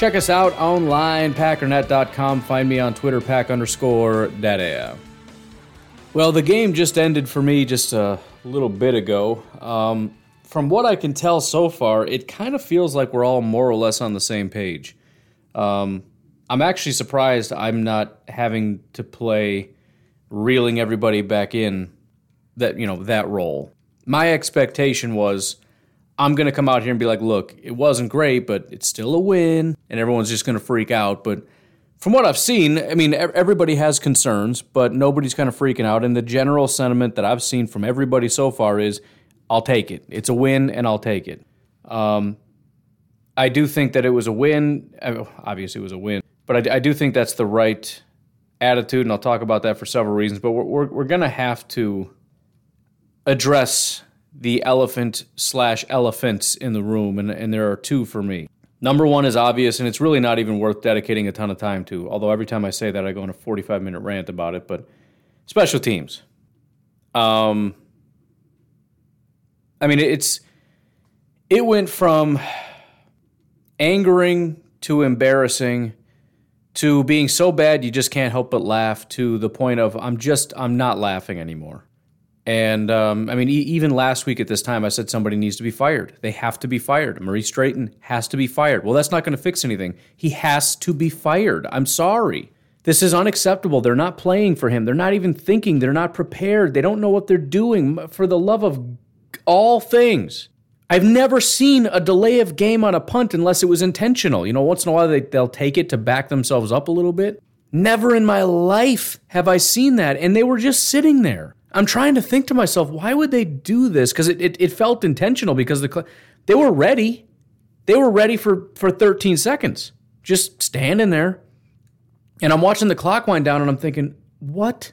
Check us out online, packernet.com. Find me on Twitter, pack underscore daddy. Well, the game just ended for me just a little bit ago. Um, from what I can tell so far, it kind of feels like we're all more or less on the same page. Um, I'm actually surprised I'm not having to play reeling everybody back in that you know that role. My expectation was I'm going to come out here and be like, look, it wasn't great, but it's still a win, and everyone's just going to freak out. But from what I've seen, I mean, everybody has concerns, but nobody's kind of freaking out. And the general sentiment that I've seen from everybody so far is, I'll take it. It's a win, and I'll take it. Um, I do think that it was a win. Uh, obviously, it was a win, but I, I do think that's the right attitude, and I'll talk about that for several reasons. But we're, we're, we're going to have to address the elephant slash elephants in the room, and, and there are two for me. Number one is obvious, and it's really not even worth dedicating a ton of time to. Although every time I say that, I go on a 45 minute rant about it. But special teams. Um, I mean, it's it went from angering to embarrassing to being so bad you just can't help but laugh to the point of I'm just I'm not laughing anymore. And um, I mean, e- even last week at this time, I said somebody needs to be fired. They have to be fired. Maurice Drayton has to be fired. Well, that's not going to fix anything. He has to be fired. I'm sorry. This is unacceptable. They're not playing for him. They're not even thinking. They're not prepared. They don't know what they're doing. For the love of all things, I've never seen a delay of game on a punt unless it was intentional. You know, once in a while they, they'll take it to back themselves up a little bit. Never in my life have I seen that. And they were just sitting there. I'm trying to think to myself, why would they do this? Because it, it, it, felt intentional because the they were ready. They were ready for, for 13 seconds, just standing there. And I'm watching the clock wind down and I'm thinking, what?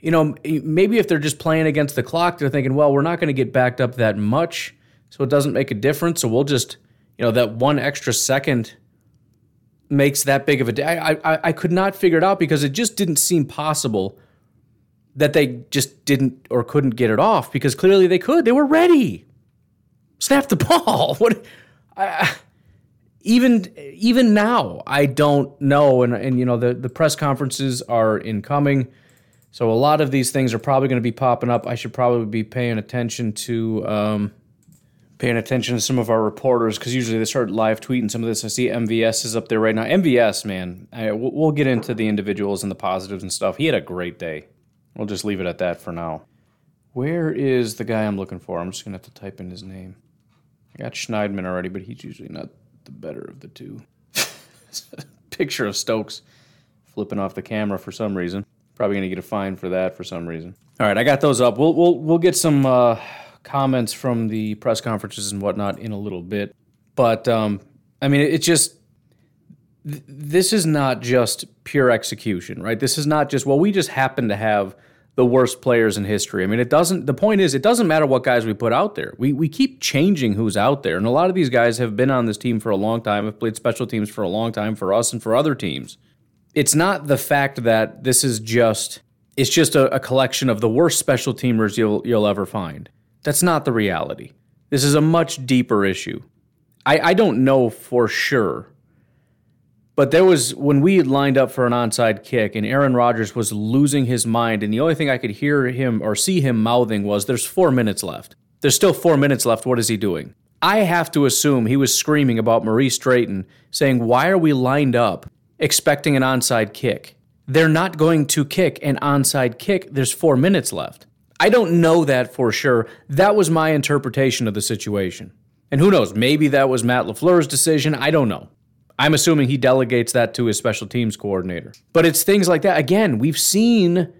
You know, maybe if they're just playing against the clock, they're thinking, well, we're not going to get backed up that much, so it doesn't make a difference. So we'll just, you know, that one extra second makes that big of a day. I, I, I could not figure it out because it just didn't seem possible that they just didn't or couldn't get it off because clearly they could. They were ready. Snap the ball. What? I, even even now, I don't know. And and you know the the press conferences are incoming, so a lot of these things are probably going to be popping up. I should probably be paying attention to. Um, paying attention to some of our reporters because usually they start live tweeting some of this. I see MVS is up there right now. MVS, man, I, we'll get into the individuals and the positives and stuff. He had a great day. We'll just leave it at that for now. Where is the guy I'm looking for? I'm just going to have to type in his name. I got Schneidman already, but he's usually not the better of the two. Picture of Stokes flipping off the camera for some reason. Probably going to get a fine for that for some reason. All right, I got those up. We'll we'll we'll get some uh, comments from the press conferences and whatnot in a little bit. But um, I mean, it just this is not just pure execution, right? This is not just well, we just happen to have the worst players in history. I mean, it doesn't. The point is, it doesn't matter what guys we put out there. We we keep changing who's out there, and a lot of these guys have been on this team for a long time, have played special teams for a long time for us and for other teams. It's not the fact that this is just it's just a, a collection of the worst special teamers you'll you'll ever find. That's not the reality. This is a much deeper issue. I, I don't know for sure but there was when we lined up for an onside kick, and Aaron Rodgers was losing his mind, and the only thing I could hear him or see him mouthing was, "There's four minutes left. There's still four minutes left. What is he doing?" I have to assume he was screaming about Maurice Drayton, saying, "Why are we lined up expecting an onside kick? they're not going to kick an onside kick. There's four minutes left. I don't know that for sure. That was my interpretation of the situation. And who knows? Maybe that was Matt LaFleur's decision. I don't know. I'm assuming he delegates that to his special teams coordinator. But it's things like that. Again, we've seen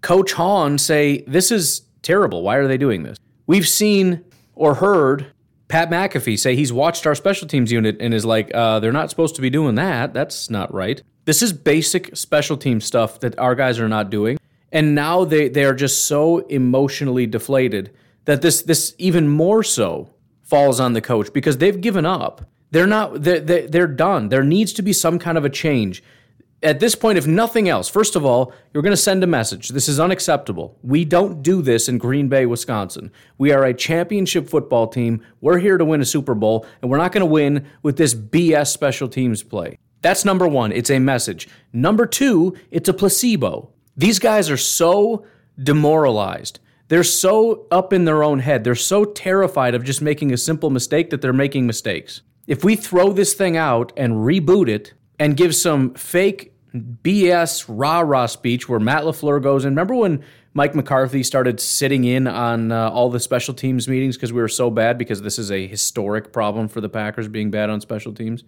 Coach Hahn say, This is terrible. Why are they doing this? We've seen or heard Pat McAfee say he's watched our special teams unit and is like, uh, They're not supposed to be doing that. That's not right. This is basic special team stuff that our guys are not doing. And now they, they are just so emotionally deflated that this this even more so falls on the coach because they've given up. They're not. They're, they're done. There needs to be some kind of a change. At this point, if nothing else, first of all, you're going to send a message. This is unacceptable. We don't do this in Green Bay, Wisconsin. We are a championship football team. We're here to win a Super Bowl, and we're not going to win with this BS special teams play. That's number one. It's a message. Number two, it's a placebo. These guys are so demoralized. They're so up in their own head. They're so terrified of just making a simple mistake that they're making mistakes. If we throw this thing out and reboot it and give some fake BS rah rah speech where Matt LaFleur goes and remember when Mike McCarthy started sitting in on uh, all the special teams meetings because we were so bad because this is a historic problem for the Packers being bad on special teams?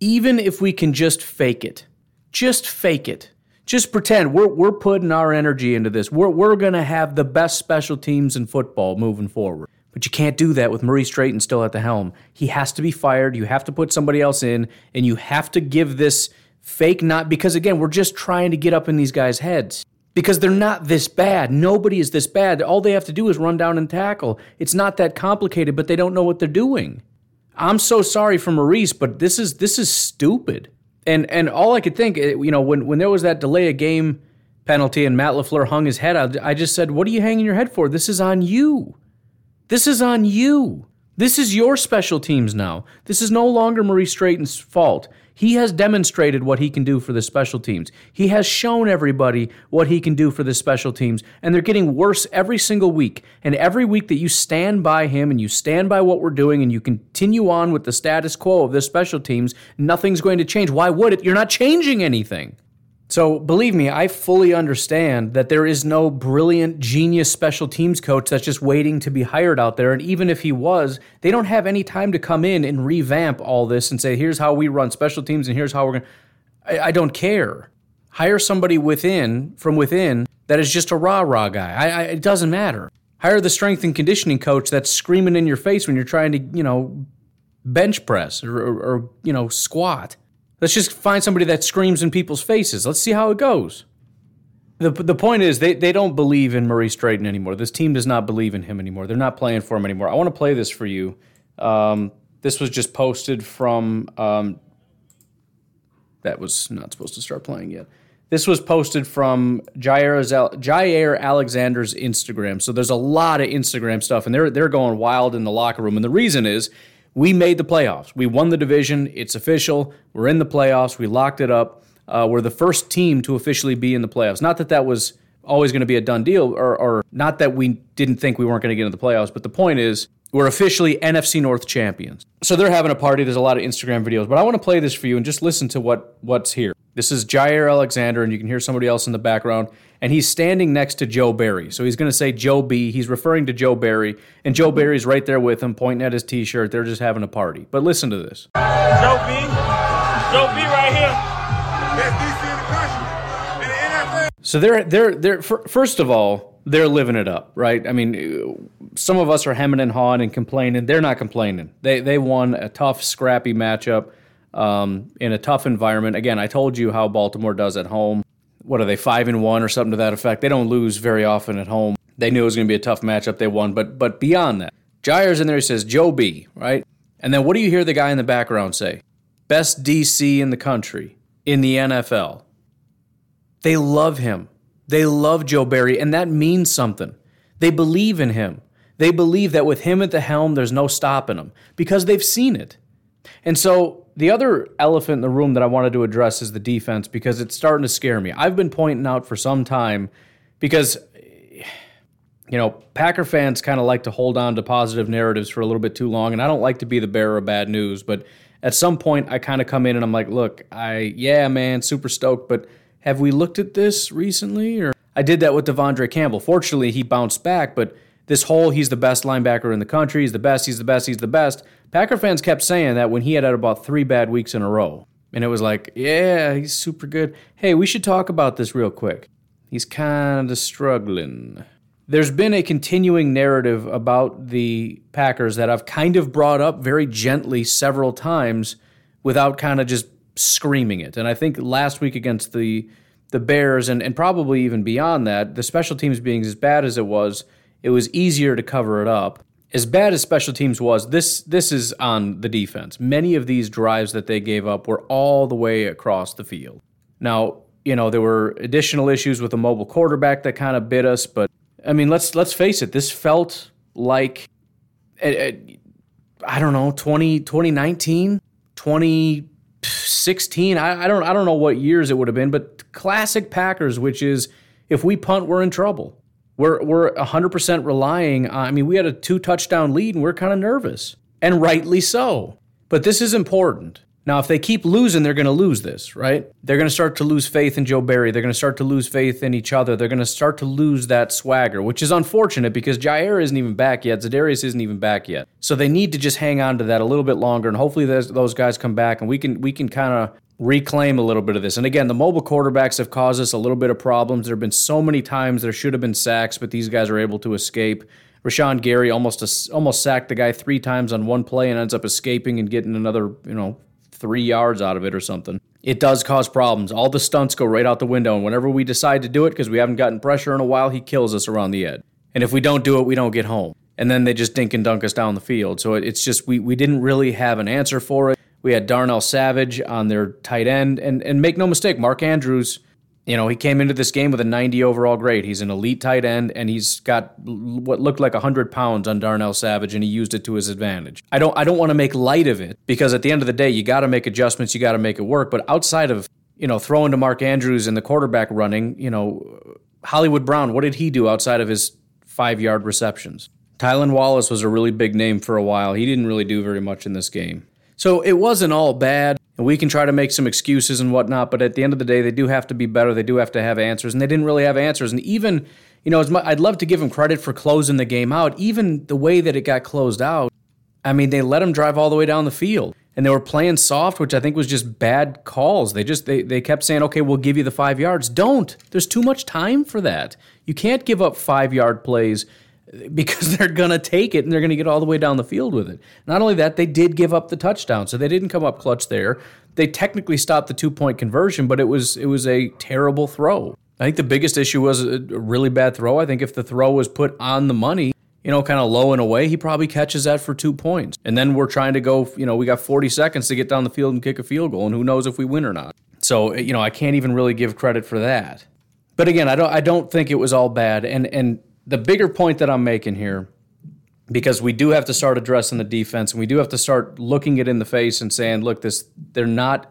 Even if we can just fake it, just fake it. Just pretend we're, we're putting our energy into this. We're, we're going to have the best special teams in football moving forward. But you can't do that with Maurice Drayton still at the helm. He has to be fired. You have to put somebody else in, and you have to give this fake not because again, we're just trying to get up in these guys' heads. Because they're not this bad. Nobody is this bad. All they have to do is run down and tackle. It's not that complicated, but they don't know what they're doing. I'm so sorry for Maurice, but this is this is stupid. And and all I could think, eh, you know, when when there was that delay of game penalty and Matt LaFleur hung his head out, I just said, "What are you hanging your head for? This is on you." This is on you. This is your special teams now. This is no longer Maurice Drayton's fault. He has demonstrated what he can do for the special teams. He has shown everybody what he can do for the special teams, and they're getting worse every single week. And every week that you stand by him and you stand by what we're doing and you continue on with the status quo of the special teams, nothing's going to change. Why would it? You're not changing anything. So believe me, I fully understand that there is no brilliant genius special teams coach that's just waiting to be hired out there. And even if he was, they don't have any time to come in and revamp all this and say, here's how we run special teams and here's how we're going to. I don't care. Hire somebody within, from within, that is just a rah rah guy. I, I, it doesn't matter. Hire the strength and conditioning coach that's screaming in your face when you're trying to, you know, bench press or, or, or you know, squat. Let's just find somebody that screams in people's faces. Let's see how it goes. The, the point is, they, they don't believe in Maurice Drayton anymore. This team does not believe in him anymore. They're not playing for him anymore. I want to play this for you. Um, this was just posted from. Um, that was not supposed to start playing yet. This was posted from Jair, Jaire Alexander's Instagram. So there's a lot of Instagram stuff, and they're they're going wild in the locker room. And the reason is we made the playoffs. We won the division. It's official. We're in the playoffs. We locked it up. Uh, we're the first team to officially be in the playoffs. Not that that was always going to be a done deal, or, or not that we didn't think we weren't going to get into the playoffs, but the point is we're officially NFC North champions. So they're having a party. There's a lot of Instagram videos, but I want to play this for you and just listen to what what's here. This is Jaire Alexander, and you can hear somebody else in the background and he's standing next to Joe Barry. So he's going to say Joe B. He's referring to Joe Barry, and Joe Barry's right there with him, pointing at his T-shirt. They're just having a party. But listen to this. Joe B. Joe B. right here. So they're they're they're first of all they're living it up, right? I mean, some of us are hemming and hawing and complaining. They're not complaining. They they won a tough, scrappy matchup um, in a tough environment. Again, I told you how Baltimore does at home what are they five and one or something to that effect? They don't lose very often at home. They knew it was going to be a tough matchup. They won, but but beyond that, Jaire's in there. He says Joe B. Right, and then what do you hear the guy in the background say? Best DC in the country in the NFL. They love him. They love Joe Barry, and that means something. They believe in him. They believe that with him at the helm, there's no stopping him because they've seen it. And so the other elephant in the room that I wanted to address is the defense because it's starting to scare me. I've been pointing out for some time because you know, Packer fans kind of like to hold on to positive narratives for a little bit too long, and I don't like to be the bearer of bad news, but at some point I kind of come in and I'm like, look, I yeah, man, super stoked, but have we looked at this recently? Or I did that with De'Vondre Campbell. Fortunately, he bounced back, but this whole he's the best linebacker in the country, he's the best, he's the best, he's the best. Packer fans kept saying that when he had had about three bad weeks in a row. And it was like, yeah, he's super good. Hey, we should talk about this real quick. He's kind of struggling. There's been a continuing narrative about the Packers that I've kind of brought up very gently several times without kind of just screaming it. And I think last week against the the Bears and, and probably even beyond that, the special teams being as bad as it was, it was easier to cover it up. As bad as special teams was, this this is on the defense. Many of these drives that they gave up were all the way across the field. Now, you know, there were additional issues with a mobile quarterback that kind of bit us, but I mean, let's let's face it, this felt like eh, eh, I don't know, 20, 2019, 2016. I, I don't I don't know what years it would have been, but classic Packers, which is if we punt, we're in trouble. We're we're 100% relying on I mean, we had a two touchdown lead and we're kind of nervous. And rightly so. But this is important. Now, if they keep losing, they're going to lose this, right? They're going to start to lose faith in Joe Barry. They're going to start to lose faith in each other. They're going to start to lose that swagger, which is unfortunate because Jaire isn't even back yet. Za'Darius isn't even back yet. So they need to just hang on to that a little bit longer, and hopefully those guys come back and we can we can kind of reclaim a little bit of this. And again, the mobile quarterbacks have caused us a little bit of problems. There have been so many times there should have been sacks, but these guys are able to escape. Rashan Gary almost almost sacked the guy three times on one play and ends up escaping and getting another you know three yards out of it or something. It does cause problems. All the stunts go right out the window. And whenever we decide to do it, because we haven't gotten pressure in a while, he kills us around the edge. And if we don't do it, we don't get home. And then they just dink and dunk us down the field. So it's just, we, we didn't really have an answer for it. We had Darnell Savage on their tight end. And, and make no mistake, Mark Andrews you know, he came into this game with a 90 overall grade. He's an elite tight end, and he's got what looked like 100 pounds on Darnell Savage, and he used it to his advantage. I don't, I don't want to make light of it because at the end of the day, you got to make adjustments, you got to make it work. But outside of you know throwing to Mark Andrews and the quarterback running, you know, Hollywood Brown, what did he do outside of his five yard receptions? Tylan Wallace was a really big name for a while. He didn't really do very much in this game. So it wasn't all bad. And we can try to make some excuses and whatnot, but at the end of the day, they do have to be better. They do have to have answers, and they didn't really have answers. And even, you know, much, I'd love to give them credit for closing the game out. Even the way that it got closed out, I mean, they let them drive all the way down the field, and they were playing soft, which I think was just bad calls. They just they they kept saying, "Okay, we'll give you the five yards." Don't. There's too much time for that. You can't give up five yard plays because they're going to take it and they're going to get all the way down the field with it. Not only that, they did give up the touchdown, so they didn't come up clutch there. They technically stopped the two point conversion, but it was it was a terrible throw. I think the biggest issue was a really bad throw. I think if the throw was put on the money, you know, kind of low and away, he probably catches that for two points. And then we're trying to go, you know, we got 40 seconds to get down the field and kick a field goal, and who knows if we win or not. So, you know, I can't even really give credit for that. But again, I don't I don't think it was all bad. And and the bigger point that I'm making here, because we do have to start addressing the defense and we do have to start looking it in the face and saying, look, this they're not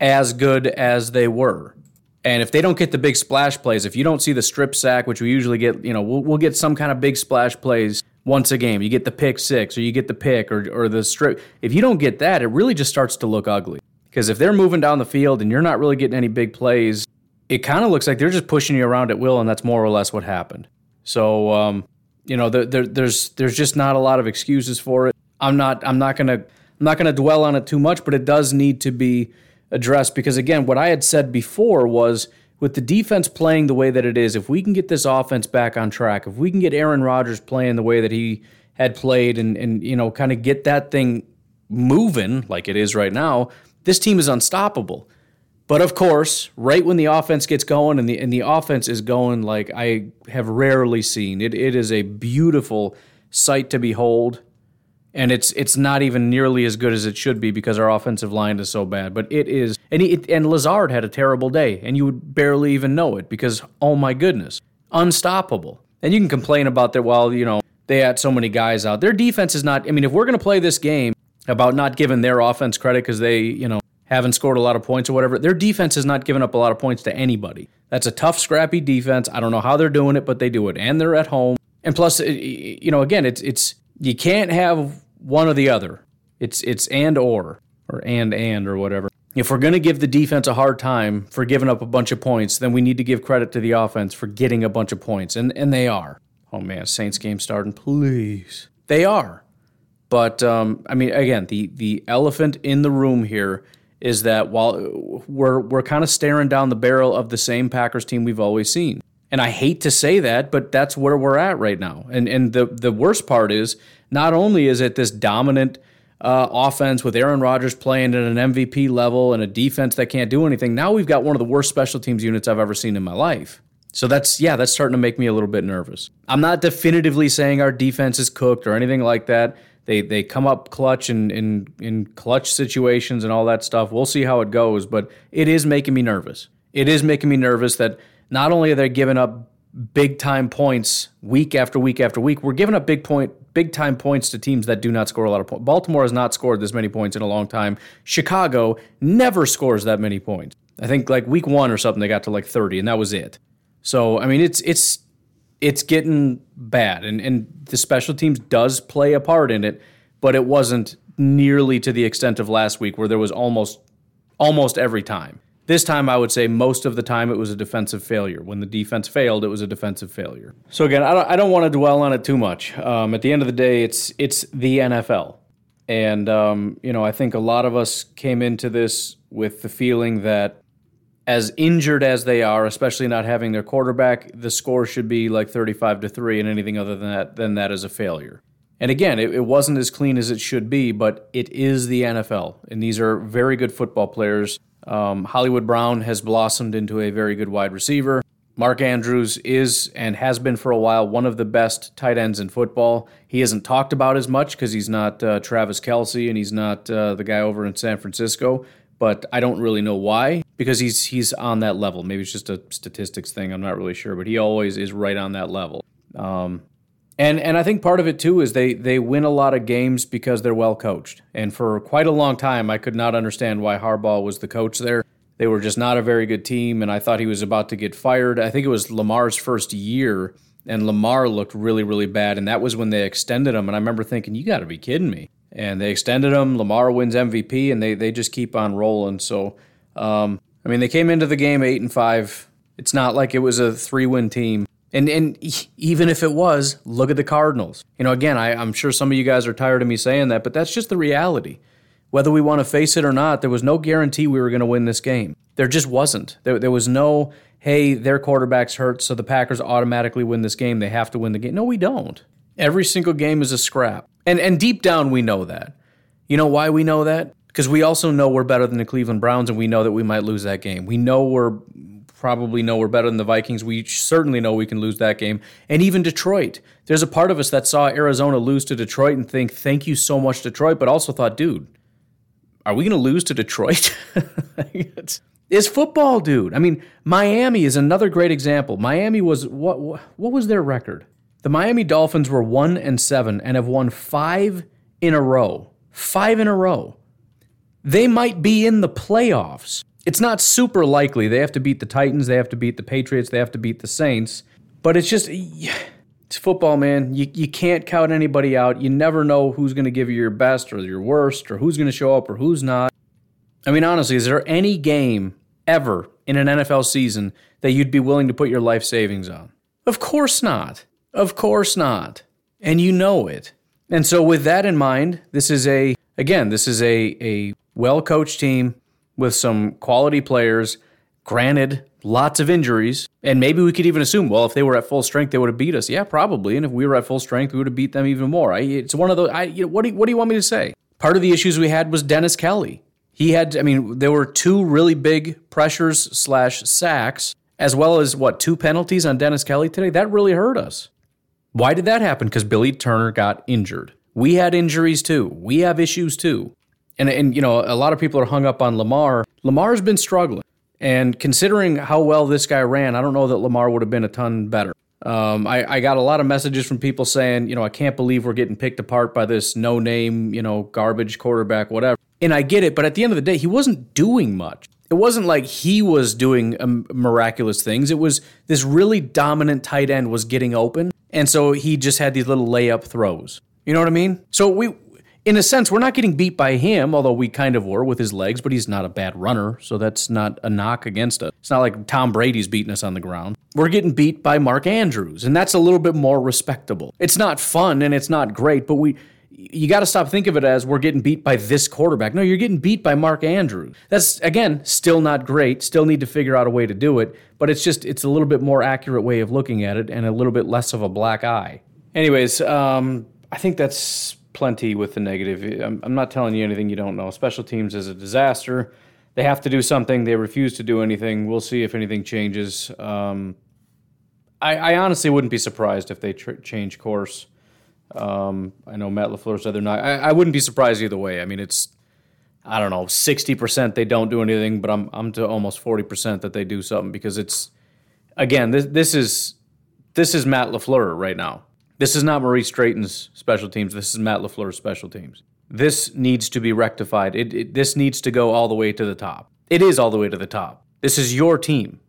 as good as they were. And if they don't get the big splash plays, if you don't see the strip sack, which we usually get, you know, we'll, we'll get some kind of big splash plays once a game. You get the pick six or you get the pick or, or the strip. If you don't get that, it really just starts to look ugly. Because if they're moving down the field and you're not really getting any big plays, it kind of looks like they're just pushing you around at will, and that's more or less what happened. So um, you know, there, there, there's there's just not a lot of excuses for it. I'm not I'm not gonna I'm not gonna dwell on it too much, but it does need to be addressed because again, what I had said before was with the defense playing the way that it is, if we can get this offense back on track, if we can get Aaron Rodgers playing the way that he had played and and you know kind of get that thing moving like it is right now, this team is unstoppable. But of course, right when the offense gets going and the and the offense is going like I have rarely seen. It it is a beautiful sight to behold. And it's it's not even nearly as good as it should be because our offensive line is so bad. But it is, and he, and Lazard had a terrible day, and you would barely even know it because oh my goodness, unstoppable. And you can complain about that. Well, you know they had so many guys out. Their defense is not. I mean, if we're going to play this game about not giving their offense credit because they you know haven't scored a lot of points or whatever. Their defense has not given up a lot of points to anybody. That's a tough, scrappy defense. I don't know how they're doing it, but they do it, and they're at home. And plus, you know, again, it's it's you can't have one or the other. It's it's and or or and and or whatever. If we're going to give the defense a hard time for giving up a bunch of points, then we need to give credit to the offense for getting a bunch of points. And, and they are. Oh man, Saints game starting, please. They are. But um, I mean, again, the the elephant in the room here is that while we're we're kind of staring down the barrel of the same Packers team we've always seen. And I hate to say that, but that's where we're at right now. And and the the worst part is not only is it this dominant uh, offense with Aaron Rodgers playing at an MVP level and a defense that can't do anything. Now we've got one of the worst special teams units I've ever seen in my life. So that's yeah, that's starting to make me a little bit nervous. I'm not definitively saying our defense is cooked or anything like that. They they come up clutch in in in clutch situations and all that stuff. We'll see how it goes, but it is making me nervous. It is making me nervous that not only are they giving up big time points week after week after week, we're giving up big point big time points to teams that do not score a lot of points. Baltimore has not scored this many points in a long time. Chicago never scores that many points. I think like week 1 or something they got to like 30 and that was it. So, I mean, it's it's it's getting bad and and the special teams does play a part in it, but it wasn't nearly to the extent of last week where there was almost almost every time. This time, I would say most of the time it was a defensive failure. When the defense failed, it was a defensive failure. So again, I don't, I don't want to dwell on it too much. Um, at the end of the day, it's it's the NFL, and um, you know I think a lot of us came into this with the feeling that as injured as they are, especially not having their quarterback, the score should be like 35 to 3, and anything other than that, than that is a failure. And again, it, it, wasn't as clean as it should be, but it is the NFL. And these are very good football players. Um, Hollywood Brown has blossomed into a very good wide receiver. Mark Andrews is and has been for a while one of the best tight ends in football. He isn't talked about as much because he's not uh, Travis Kelce and he's not uh, the guy over in San Francisco. But I don't really know why because he's he's on that level. Maybe it's just a statistics thing. I'm not really sure, but he always is right on that level. Um, and and I think part of it too is they they win a lot of games because they're well coached. And for quite a long time, I could not understand why Harbaugh was the coach there. They were just not a very good team, and I thought he was about to get fired. I think it was Lamar's first year, and Lamar looked really really bad, and that was when they extended him. And I remember thinking, you got to be kidding me. And they extended him. Lamar wins MVP, and they they just keep on rolling. So. Um, I mean, they came into the game eight and five. It's not like it was a three win team. And and even if it was, look at the Cardinals. You know, again, I, I'm sure some of you guys are tired of me saying that, but that's just the reality. Whether we want to face it or not, there was no guarantee we were going to win this game. There just wasn't. There, there was no, hey, their quarterback's hurt, so the Packers automatically win this game. They have to win the game. No, we don't. Every single game is a scrap. And and deep down we know that. You know why we know that? Because we also know we're better than the Cleveland Browns and we know that we might lose that game. We know we're probably know we're better than the Vikings. We certainly know we can lose that game. And even Detroit. There's a part of us that saw Arizona lose to Detroit and think, thank you so much, Detroit, but also thought, dude, are we going to lose to Detroit? it's, football, dude. I mean, Miami is another great example. Miami was what what was their record? The Miami Dolphins were 1 and 7 and have won 5 in a row. 5 in a row. They might be in the playoffs it's not super likely. They have to beat the Titans, they have to beat the Patriots, they have to beat the Saints. But it's just it's football, man. You you can't count anybody out. You never know who's going to give you your best or your worst or who's going to show up or who's not. I mean, honestly, is there any game ever in an NFL season that you'd be willing to put your life savings on? Of course not. Of course not. And you know it. And so with that in mind, this is a again, this is a a well-coached team with some quality players. Granted, lots of injuries. And maybe we could even assume, well, if they were at full strength, they would have beat us. Yeah, probably. And if we were at full strength, we would have beat them even more. I, it's one of those. I, you know, what, do you, what do you want me to say? Part of the issues we had was Dennis Kelly. He had, I mean, there were two really big pressures slash sacks, as well as what, two penalties on Dennis Kelly today? That really hurt us. Why did that happen? Because Billy Turner got injured. We had injuries too. We have issues too. And and you know, a lot of people are hung up on Lamar. Lamar's been struggling. And considering how well this guy ran, I don't know that Lamar would have been a ton better. Um, I, I, got a lot of messages from people saying, you know, I can't believe we're getting picked apart by this no name, you know, garbage quarterback, whatever. And I get it, but at the end of the day, he wasn't doing much. It wasn't like he was doing um, miraculous things. It was this really dominant tight end was getting open. And so he just had these little layup throws. You know what I mean? So we in a sense, we're not getting beat by him, although we kind of were with his legs, but he's not a bad runner, so that's not a knock against us. It's not like Tom Brady's beating us on the ground. We're getting beat by Mark Andrews, and that's a little bit more respectable. It's not fun and it's not great, but we you got to stop thinking of it as we're getting beat by this quarterback. No, you're getting beat by Mark Andrews. That's again still not great. Still need to figure out a way to do it, but it's just it's a little bit more accurate way of looking at it and a little bit less of a black eye. Anyways, um, I think that's plenty with the negative. I'm, I'm not telling you anything you don't know. Special teams is a disaster. They have to do something. They refuse to do anything. We'll see if anything changes. Um, I, I, honestly wouldn't be surprised if they tr- change course. Um, I know Matt LaFleur said they're not. I, I, wouldn't be surprised either way. I mean, it's I don't know, sixty percent they don't do anything, but I'm I'm to almost forty percent that they do something because it's again this this is this is Matt LaFleur right now. This is not Maurice Drayton's special teams. This is Matt LaFleur's special teams. This needs to be rectified. It, it, this needs to go all the way to the top. It is all the way to the top. This is your team.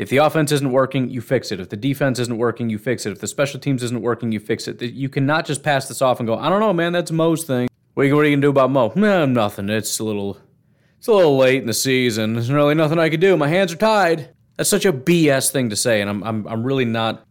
If the offense isn't working, you fix it. If the defense isn't working, you fix it. If the special teams isn't working, you fix it. You cannot just pass this off and go, I don't know, man, that's Mo's thing. What are you, going to do about Mo? Nah, nothing. It's a little, it's a little late in the season. There's really nothing I can do. My hands are tied. That's such a BS thing to say, and I'm, I'm, I'm really not,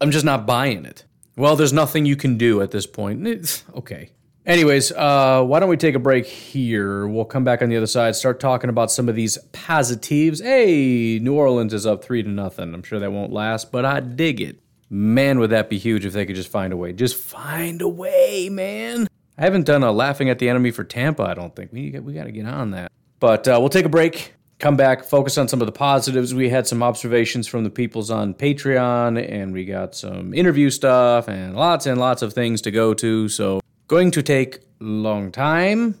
I'm just not buying it. Well, there's nothing you can do at this point. It's, okay. Anyways, uh, why don't we take a break here? We'll come back on the other side, start talking about some of these positives. Hey, New Orleans is up three to nothing. I'm sure that won't last, but I dig it. Man, would that be huge if they could just find a way. Just find a way, man. I haven't done a laughing at the enemy for Tampa. I don't think we we got to get on that. But uh, we'll take a break come back, focus on some of the positives. We had some observations from the peoples on Patreon, and we got some interview stuff and lots and lots of things to go to. So, going to take long time.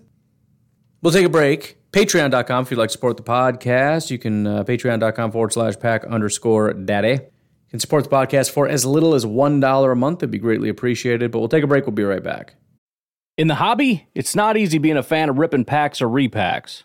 We'll take a break. Patreon.com if you'd like to support the podcast. You can uh, patreon.com forward slash pack underscore daddy. You can support the podcast for as little as $1 a month. It'd be greatly appreciated. But we'll take a break. We'll be right back. In the hobby, it's not easy being a fan of ripping packs or repacks.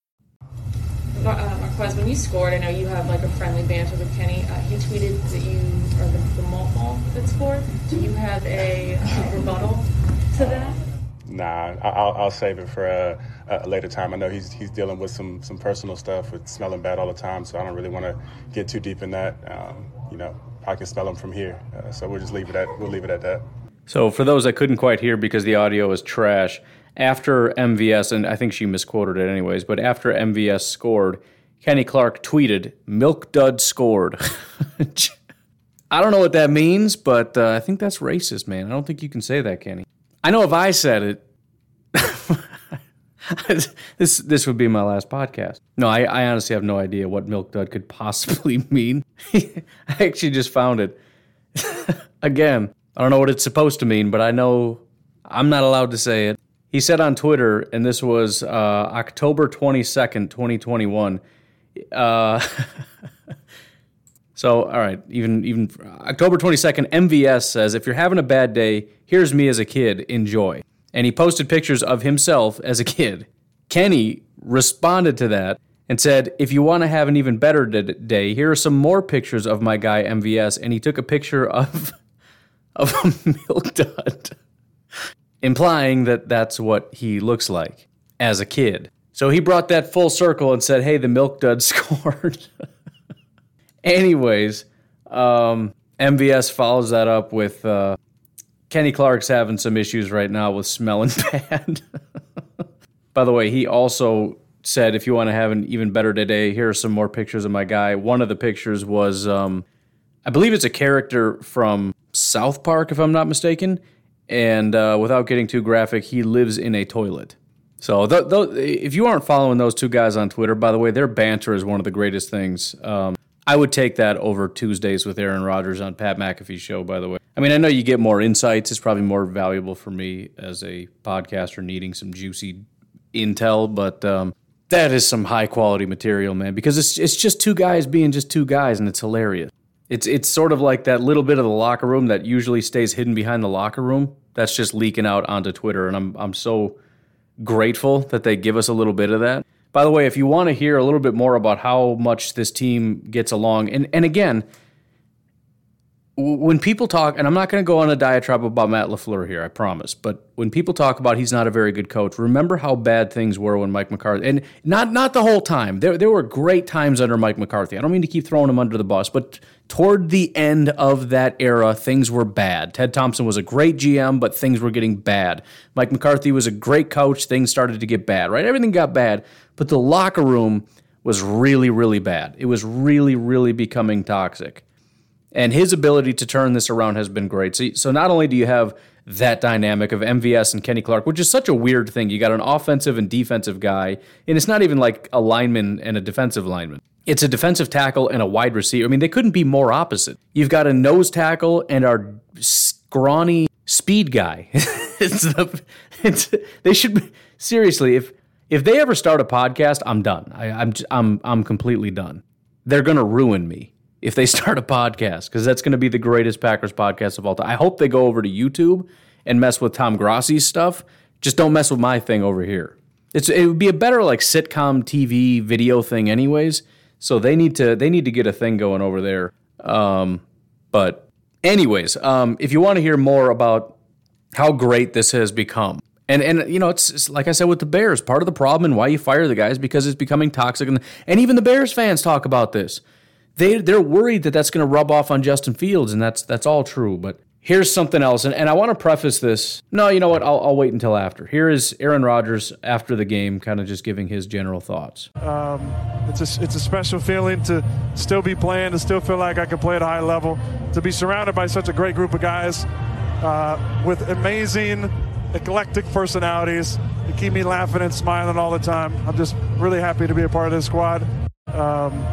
uh, Marquez, when you scored, I know you have like a friendly banter with Kenny. Uh, he tweeted that you are the, the malt malt that scored. Do you have a uh, rebuttal to that? Nah, I'll, I'll save it for a, a, later time. I know he's he's dealing with some some personal stuff with smelling bad all the time, so I don't really want to get too deep in that. Um, you know, I can smell him from here, uh, so we'll just leave it at we'll leave it at that. So for those that couldn't quite hear because the audio was trash, after MVS and I think she misquoted it anyways, but after MVS scored, Kenny Clark tweeted, "Milk Dud scored." I don't know what that means, but uh, I think that's racist, man. I don't think you can say that, Kenny. I know if I said it, this this would be my last podcast. No, I, I honestly have no idea what milk dud could possibly mean. I actually just found it. Again, I don't know what it's supposed to mean, but I know I'm not allowed to say it. He said on Twitter, and this was uh, October 22nd, 2021. Uh, so, all right, even even October 22nd, MVS says, if you're having a bad day, here's me as a kid, enjoy. And he posted pictures of himself as a kid. Kenny responded to that and said, if you want to have an even better day, here are some more pictures of my guy MVS. And he took a picture of, of a milk dud, implying that that's what he looks like as a kid. So he brought that full circle and said, hey, the milk dud scored. Anyways, um, MVS follows that up with uh, Kenny Clark's having some issues right now with smelling bad. By the way, he also said, if you want to have an even better today, here are some more pictures of my guy. One of the pictures was, um, I believe it's a character from South Park, if I'm not mistaken. And uh, without getting too graphic, he lives in a toilet. So, th- th- if you aren't following those two guys on Twitter, by the way, their banter is one of the greatest things. Um, I would take that over Tuesdays with Aaron Rodgers on Pat McAfee's show, by the way. I mean, I know you get more insights. It's probably more valuable for me as a podcaster needing some juicy intel, but um, that is some high quality material, man, because it's, it's just two guys being just two guys, and it's hilarious. It's, it's sort of like that little bit of the locker room that usually stays hidden behind the locker room. That's just leaking out onto Twitter, and I'm, I'm so grateful that they give us a little bit of that. By the way, if you want to hear a little bit more about how much this team gets along, and, and again, when people talk, and I'm not going to go on a diatribe about Matt LaFleur here, I promise, but when people talk about he's not a very good coach, remember how bad things were when Mike McCarthy, and not not the whole time. There there were great times under Mike McCarthy. I don't mean to keep throwing him under the bus, but toward the end of that era, things were bad. Ted Thompson was a great GM, but things were getting bad. Mike McCarthy was a great coach. Things started to get bad, right? Everything got bad, but the locker room was really, really bad. It was really, really becoming toxic. And his ability to turn this around has been great. So, so not only do you have that dynamic of MVS and Kenny Clark, which is such a weird thing. You got an offensive and defensive guy, and it's not even like a lineman and a defensive lineman. It's a defensive tackle and a wide receiver. I mean, they couldn't be more opposite. You've got a nose tackle and our scrawny speed guy. it's the, it's, they should be, seriously if if they ever start a podcast, I'm done. I, I'm I'm I'm completely done. They're gonna ruin me if they start a podcast because that's going to be the greatest Packers podcast of all time. I hope they go over to YouTube and mess with Tom Grossi's stuff. Just don't mess with my thing over here. It's it would be a better like sitcom TV video thing, anyways. So they need to they need to get a thing going over there. Um, but anyways, um, if you want to hear more about how great this has become. And, and you know it's, it's, like I said with the Bears. Part of the problem and why you fire the guys because it's becoming toxic, and, and even the Bears fans talk about this they they're worried that that's going to rub off on Justin Fields, and that's that's all true. But here's something else, and, and I want to preface this. No, you know what? I'll, I'll wait until after. Here is Aaron Rodgers after the game, kind of just giving his general thoughts. Um, it's a it's a special feeling to still be playing, to still feel like I can play at a high level, to be surrounded by such a great group of guys uh, with amazing, eclectic personalities. They keep me laughing and smiling all the time. I'm just really happy to be a part of this squad. Um,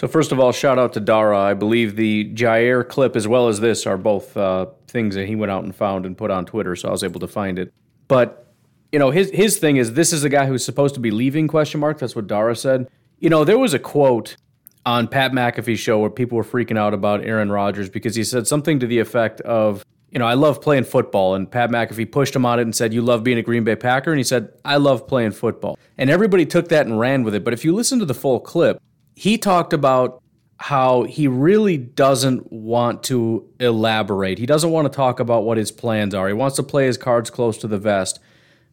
so first of all, shout out to Dara. I believe the Jaire clip as well as this are both uh, things that he went out and found and put on Twitter, so I was able to find it. But you know, his his thing is this is a guy who's supposed to be leaving? Question mark. That's what Dara said. You know, there was a quote on Pat McAfee's show where people were freaking out about Aaron Rodgers because he said something to the effect of, you know, I love playing football. And Pat McAfee pushed him on it and said, You love being a Green Bay Packer? And he said, I love playing football. And everybody took that and ran with it. But if you listen to the full clip, he talked about how he really doesn't want to elaborate. He doesn't want to talk about what his plans are. He wants to play his cards close to the vest.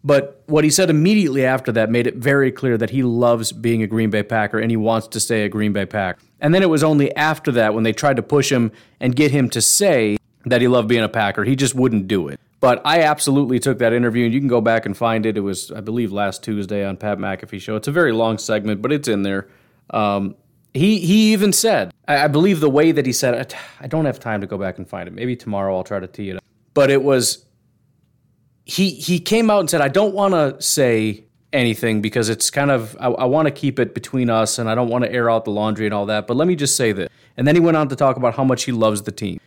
But what he said immediately after that made it very clear that he loves being a Green Bay Packer and he wants to stay a Green Bay Packer. And then it was only after that when they tried to push him and get him to say that he loved being a Packer, he just wouldn't do it. But I absolutely took that interview, and you can go back and find it. It was, I believe, last Tuesday on Pat McAfee show. It's a very long segment, but it's in there. Um, he he even said, I, I, believe the way that he said. I don't have time to go back and find it. Maybe tomorrow I'll try to tee it up. But it was he he came out and said, I don't want to say anything because it's kind of I, I want to keep it between us and I don't want to air out the laundry and all that. But let me just say this. And then he went on to talk about how much he loves the team.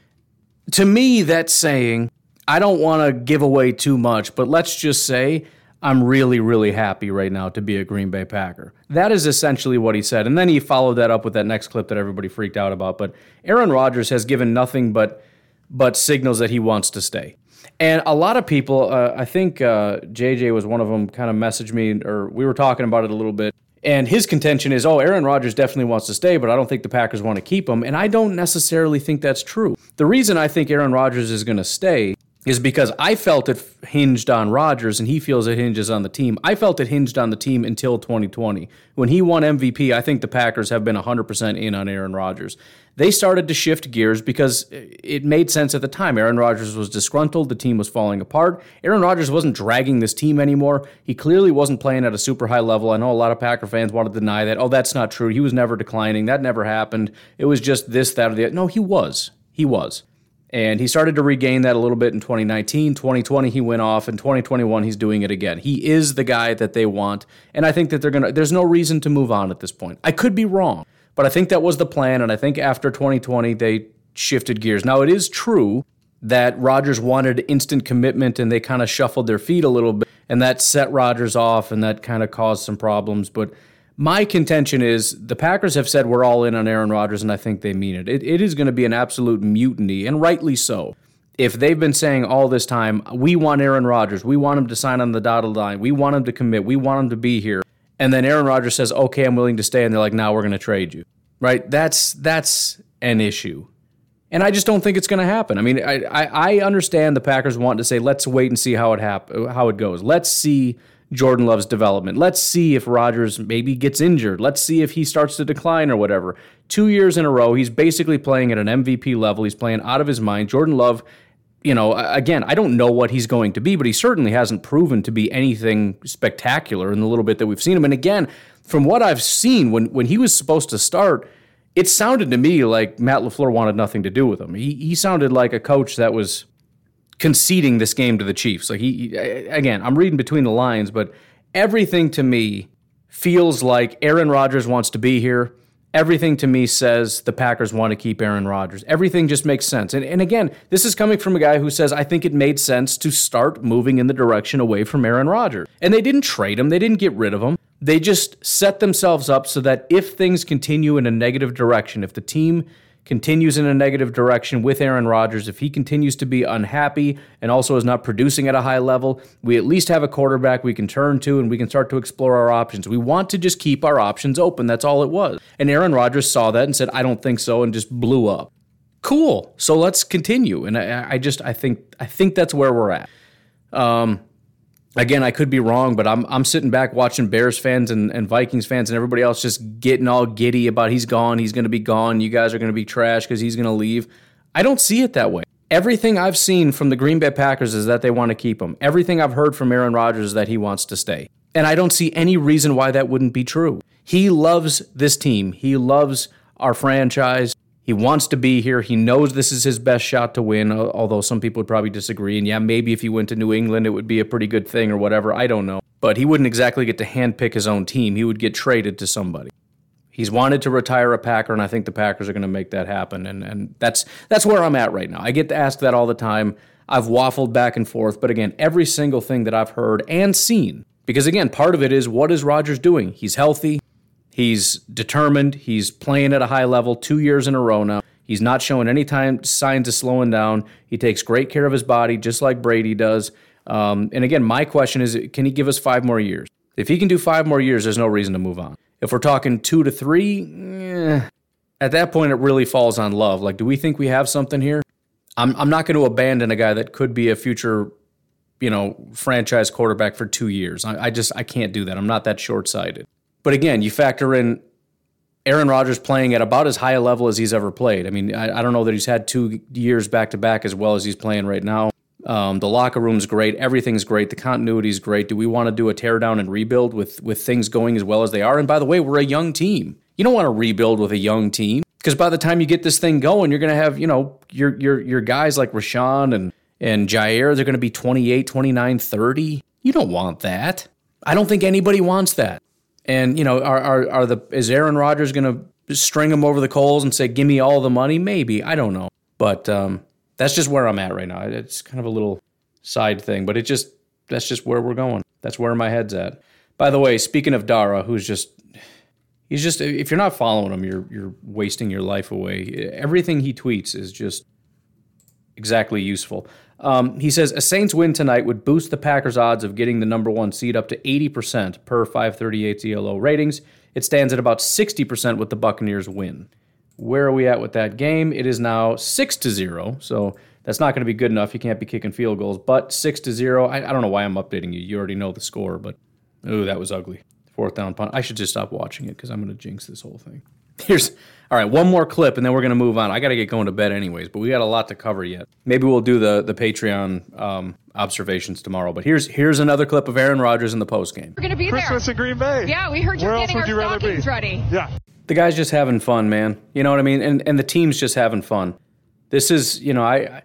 To me, that's saying I don't want to give away too much, but let's just say I'm really, really happy right now to be a Green Bay Packer. That is essentially what he said. And then he followed that up with that next clip that everybody freaked out about. But Aaron Rodgers has given nothing but but signals that he wants to stay. And a lot of people, uh, I think uh, JJ was one of them, kind of messaged me, or we were talking about it a little bit. And his contention is, oh, Aaron Rodgers definitely wants to stay, but I don't think the Packers want to keep him. And I don't necessarily think that's true. The reason I think Aaron Rodgers is going to stay is because I felt it hinged on Rodgers and he feels it hinges on the team. I felt it hinged on the team until 2020. When he won MVP, I think the Packers have been 100% in on Aaron Rodgers. They started to shift gears because it made sense at the time. Aaron Rodgers was disgruntled, the team was falling apart. Aaron Rodgers wasn't dragging this team anymore. He clearly wasn't playing at a super high level. I know a lot of Packer fans want to deny that. Oh, that's not true. He was never declining. That never happened. It was just this, that, or the other. No, he was. He was. And he started to regain that a little bit in 2019. 2020, he went off. In 2021, he's doing it again. He is the guy that they want. And I think that they're going to, there's no reason to move on at this point. I could be wrong, but I think that was the plan. And I think after 2020, they shifted gears. Now, it is true that Rodgers wanted instant commitment and they kind of shuffled their feet a little bit. And that set Rodgers off and that kind of caused some problems. But my contention is the Packers have said we're all in on Aaron Rodgers, and I think they mean it. It, it is going to be an absolute mutiny, and rightly so. If they've been saying all this time, we want Aaron Rodgers, we want him to sign on the dotted line, we want him to commit, we want him to be here, and then Aaron Rodgers says, "Okay, I'm willing to stay," and they're like, "Now we're going to trade you." Right? That's that's an issue. And I just don't think it's going to happen. I mean, I, I, I understand the Packers want to say, let's wait and see how it hap- how it goes. Let's see Jordan Love's development. Let's see if Rodgers maybe gets injured. Let's see if he starts to decline or whatever. Two years in a row, he's basically playing at an MVP level. He's playing out of his mind. Jordan Love, you know, again, I don't know what he's going to be, but he certainly hasn't proven to be anything spectacular in the little bit that we've seen him. And again, from what I've seen, when when he was supposed to start, it sounded to me like Matt LaFleur wanted nothing to do with him. He he sounded like a coach that was conceding this game to the Chiefs. Like he, again, I'm reading between the lines, but everything to me feels like Aaron Rodgers wants to be here. Everything to me says the Packers want to keep Aaron Rodgers. Everything just makes sense. And, and again, this is coming from a guy who says, I think it made sense to start moving in the direction away from Aaron Rodgers. And they didn't trade him, they didn't get rid of him. They just set themselves up so that if things continue in a negative direction, if the team continues in a negative direction with Aaron Rodgers, if he continues to be unhappy and also is not producing at a high level, we at least have a quarterback we can turn to and we can start to explore our options. We want to just keep our options open. That's all it was. And Aaron Rodgers saw that and said, I don't think so, and just blew up. Cool. So let's continue. And I, I just I think I think that's where we're at. Um, again, I could be wrong, but I'm I'm sitting back watching Bears fans and, and Vikings fans and everybody else just getting all giddy about he's gone, he's going to be gone, you guys are going to be trash because he's going to leave. I don't see it that way. Everything I've seen from the Green Bay Packers is that they want to keep him. Everything I've heard from Aaron Rodgers is that he wants to stay. And I don't see any reason why that wouldn't be true. He loves this team. He loves our franchise. He wants to be here. He knows this is his best shot to win, although some people would probably disagree. And yeah, maybe if he went to New England, it would be a pretty good thing or whatever. I don't know. But he wouldn't exactly get to handpick his own team. He would get traded to somebody. He's wanted to retire a Packer, and I think the Packers are going to make that happen. And, and that's, that's where I'm at right now. I get asked that all the time. I've waffled back and forth. But again, every single thing that I've heard and seen, because again, part of it is what is Rodgers doing? He's healthy. He's determined. He's playing at a high level two years in a row now. He's not showing any time signs of slowing down. He takes great care of his body, just like Brady does. Um, and again, my question is, can he give us five more years? If he can do five more years, there's no reason to move on. If we're talking two to three, eh, at that point, it really falls on love. Like, do we think we have something here? I'm, I'm not going to abandon a guy that could be a future you know, franchise quarterback for two years. I, I just I can't do that. I'm not that short sighted. But again, you factor in Aaron Rodgers playing at about as high a level as he's ever played. I mean, I, I don't know that he's had two years back to back as well as he's playing right now. Um, the locker room's great. Everything's great. The continuity's great. Do we want to do a teardown and rebuild with with things going as well as they are? And by the way, we're a young team. You don't want to rebuild with a young team because by the time you get this thing going, you're going to have you know your your your guys like Rashan and and Jaire. They're going to be 28, 29, 30. You don't want that. I don't think anybody wants that. And you know, are are, are the is Aaron Rodgers going to string him over the coals and say, "Give me all the money"? Maybe I don't know, but um, that's just where I'm at right now. It's kind of a little side thing, but it just that's just where we're going. That's where my head's at. By the way, speaking of Dara, who's just he's just if you're not following him, you're you're wasting your life away. Everything he tweets is just exactly useful. Um, he says a Saints win tonight would boost the Packers' odds of getting the number one seed up to 80% per 538 ELO ratings. It stands at about 60% with the Buccaneers win. Where are we at with that game? It is now 6 to 0. So that's not going to be good enough. You can't be kicking field goals, but 6 to 0. I, I don't know why I'm updating you. You already know the score, but ooh, that was ugly. Fourth down punt. I should just stop watching it because I'm going to jinx this whole thing. Here's all right, one more clip and then we're going to move on. I got to get going to bed anyways, but we got a lot to cover yet. Maybe we'll do the the Patreon um, observations tomorrow. But here's here's another clip of Aaron Rodgers in the post game. We're going to be Christmas there. in Green Bay. Yeah, we heard you're Where getting else would our you rather stockings be? ready. Yeah. The guy's just having fun, man. You know what I mean? And and the team's just having fun. This is, you know, I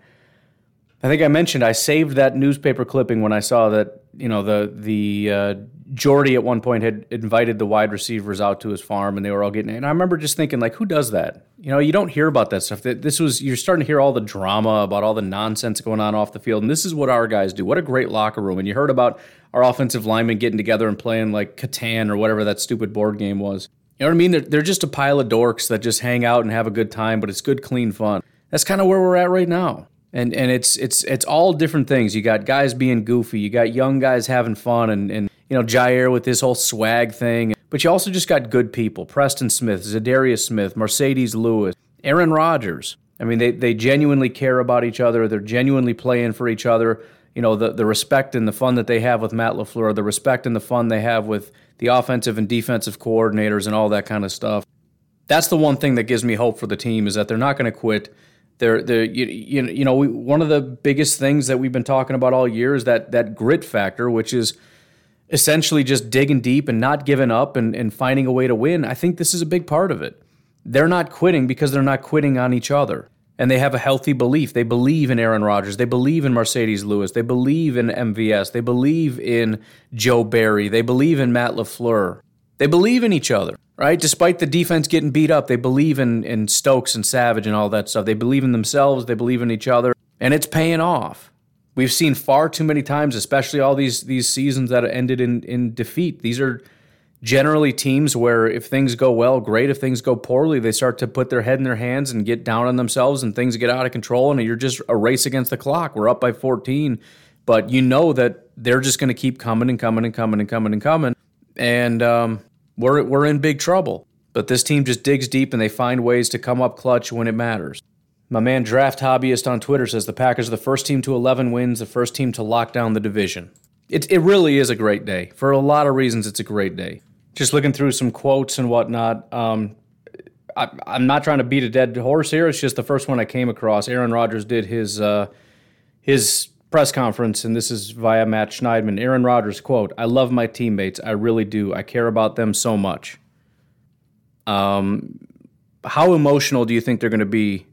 I think I mentioned I saved that newspaper clipping when I saw that, you know, the the uh, Jordy at one point had invited the wide receivers out to his farm, and they were all getting. And I remember just thinking, like, who does that? You know, you don't hear about that stuff. This was you're starting to hear all the drama about all the nonsense going on off the field, and this is what our guys do. What a great locker room! And you heard about our offensive linemen getting together and playing like Catan or whatever that stupid board game was. You know what I mean? They're, they're just a pile of dorks that just hang out and have a good time, but it's good, clean fun. That's kind of where we're at right now and and it's it's it's all different things. You got guys being goofy, you got young guys having fun, and and you know Jaire with this whole swag thing. But you also just got good people: Preston Smith, Za'Darius Smith, Marcedes Lewis, Aaron Rodgers. I mean, they they genuinely care about each other. They're genuinely playing for each other. You know, the the respect and the fun that they have with Matt LaFleur, the respect and the fun they have with the offensive and defensive coordinators, and all that kind of stuff. That's the one thing that gives me hope for the team is that they're not going to quit they're, they're you, you know we, one of the biggest things that we've been talking about all year is that that grit factor which is essentially just digging deep and not giving up and, and finding a way to win i think this is a big part of it. They're not quitting because they're not quitting on each other. And they have a healthy belief. They believe in aaron rodgers. They believe in marcedes lewis. They believe in mvs they believe in joe barry. They believe in matt lafleur. They believe in each other right? Despite the defense getting beat up, they believe in, in Stokes and Savage and all that stuff. They believe in themselves, they believe in each other, and it's paying off. We've seen far too many times, especially all these these seasons that ended in, in defeat. These are generally teams where if things go well, great. If things go poorly, they start to put their head in their hands and get down on themselves and things get out of control and you're just a race against the clock. We're up by 14, but you know that they're just going to keep coming and coming and coming and coming and coming. And um, we're, we're in big trouble. But this team just digs deep and they find ways to come up clutch when it matters. My man Draft Hobbyist on Twitter says the Packers are the first team to 11 wins, the first team to lock down the division. It, it really is a great day. For a lot of reasons, it's a great day. Just looking through some quotes and whatnot. Um, I, am not trying to beat a dead horse here. It's just the first one I came across. Aaron Rodgers did his uh, his press conference, and this is via Matt Schneidman. Aaron Rodgers quote: "I love my teammates. I really do. I care about them so much." Um, how emotional do you think they're going to be?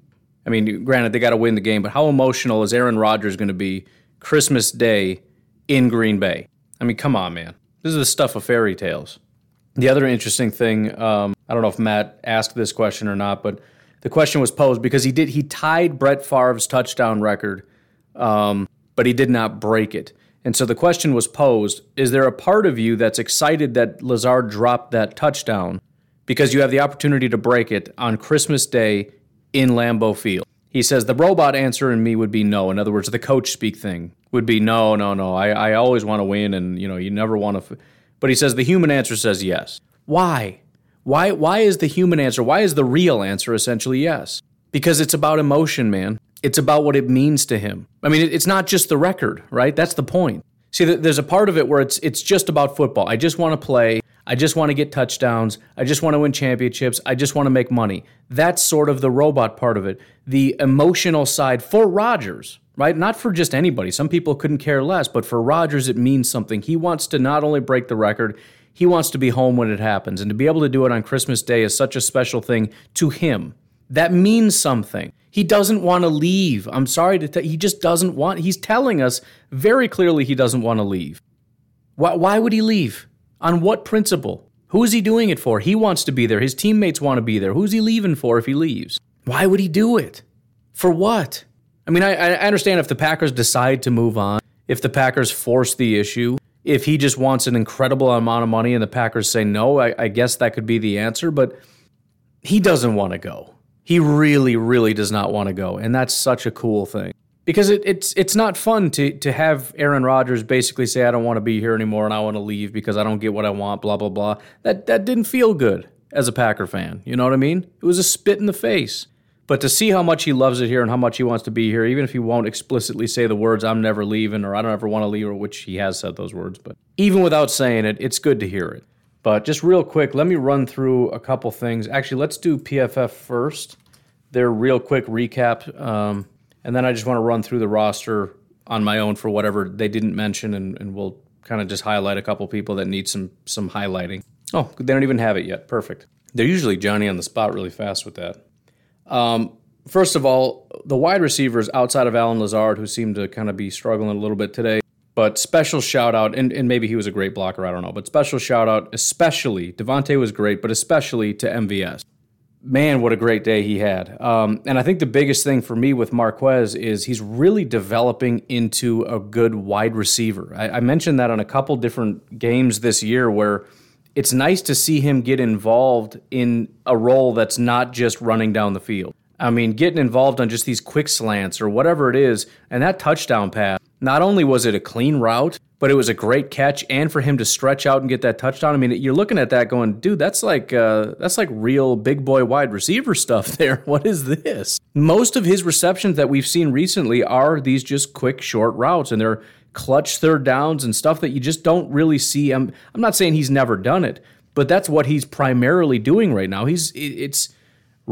I mean, granted they got to win the game, but how emotional is Aaron Rodgers going to be Christmas Day in Green Bay? I mean, come on, man. This is the stuff of fairy tales. The other interesting thing, um, I don't know if Matt asked this question or not, but the question was posed because he did he tied Brett Favre's touchdown record um, but he did not break it. And so the question was posed Is there a part of you that's excited that Lazard dropped that touchdown because you have the opportunity to break it on Christmas Day in Lambeau Field? He says the robot answer in me would be no. In other words, the coach speak thing would be no, no, no. I, I always want to win, and you know you never want to. F-. But he says the human answer says yes. Why? Why? Why is the human answer? Why is the real answer essentially yes? Because it's about emotion, man. It's about what it means to him. I mean, it's not just the record, right? That's the point. See, there's a part of it where it's it's just about football. I just want to play. I just want to get touchdowns. I just want to win championships. I just want to make money. That's sort of the robot part of it. The emotional side for Rodgers, right? Not for just anybody. Some people couldn't care less, but for Rodgers, it means something. He wants to not only break the record, he wants to be home when it happens. And to be able to do it on Christmas Day is such a special thing to him. That means something. He doesn't want to leave. I'm sorry to tell he just doesn't want he's telling us very clearly he doesn't want to leave. Why, why would he leave? On what principle? Who is he doing it for? He wants to be there. His teammates want to be there. Who's he leaving for if he leaves? Why would he do it? For what? I mean, I, I understand if the Packers decide to move on, if the Packers force the issue, if he just wants an incredible amount of money and the Packers say no, I, I guess that could be the answer, but he doesn't want to go. He really, really does not want to go. And that's such a cool thing. Because it, it's it's not fun to to have Aaron Rodgers basically say I don't want to be here anymore and I want to leave because I don't get what I want, blah blah blah. That that didn't feel good as a Packer fan. You know what I mean? It was a spit in the face. But to see how much he loves it here and how much he wants to be here, even if he won't explicitly say the words "I'm never leaving" or "I don't ever want to leave," or which he has said those words, but even without saying it, it's good to hear it. But just real quick, let me run through a couple things. Actually, let's do PFF first. Their real quick recap, um, and then I just want to run through the roster on my own for whatever they didn't mention, and, and we'll kind of just highlight a couple people that need some some highlighting. Oh, they don't even have it yet. Perfect. They're usually Johnny on the spot really fast with that. Um, first of all, the wide receivers outside of Allen Lazard, who seemed to kind of be struggling a little bit today, but special shout out, and, and maybe he was a great blocker, I don't know, but special shout out, especially, Davante was great, but especially to MVS. Man, what a great day he had. Um, and I think the biggest thing for me with Marquez is he's really developing into a good wide receiver. I, I mentioned that on a couple different games this year where it's nice to see him get involved in a role that's not just running down the field. I mean, getting involved on just these quick slants or whatever it is, and that touchdown pass, not only was it a clean route, but it was a great catch, and for him to stretch out and get that touchdown. I mean, you're looking at that going, dude, that's like uh, that's like real big boy wide receiver stuff there. What is this? Most of his receptions that we've seen recently are these just quick, short routes, and they're clutch third downs and stuff that you just don't really see. I'm I'm not saying he's never done it, but that's what he's primarily doing right now. He's it's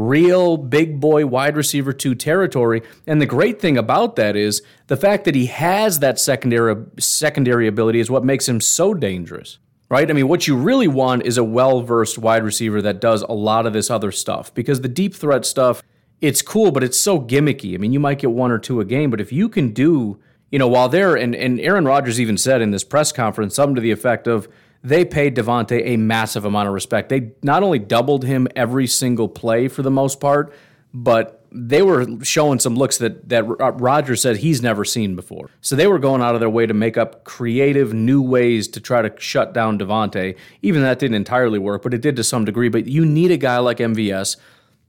real big boy wide receiver 2 territory. And the great thing about that is the fact that he has that secondary secondary ability is what makes him so dangerous right? I mean what you really want is a well-versed wide receiver that does a lot of this other stuff because the deep threat stuff it's cool but it's so gimmicky. I mean you might get one or two a game but if you can do you know, while they're and, and Aaron Rodgers even said in this press conference something to the effect of they paid Davante a massive amount of respect. They not only doubled him every single play for the most part, but they were showing some looks that that uh, Rodgers said he's never seen before. So they were going out of their way to make up creative new ways to try to shut down Davante. Even that didn't entirely work, but it did to some degree. But you need a guy like MVS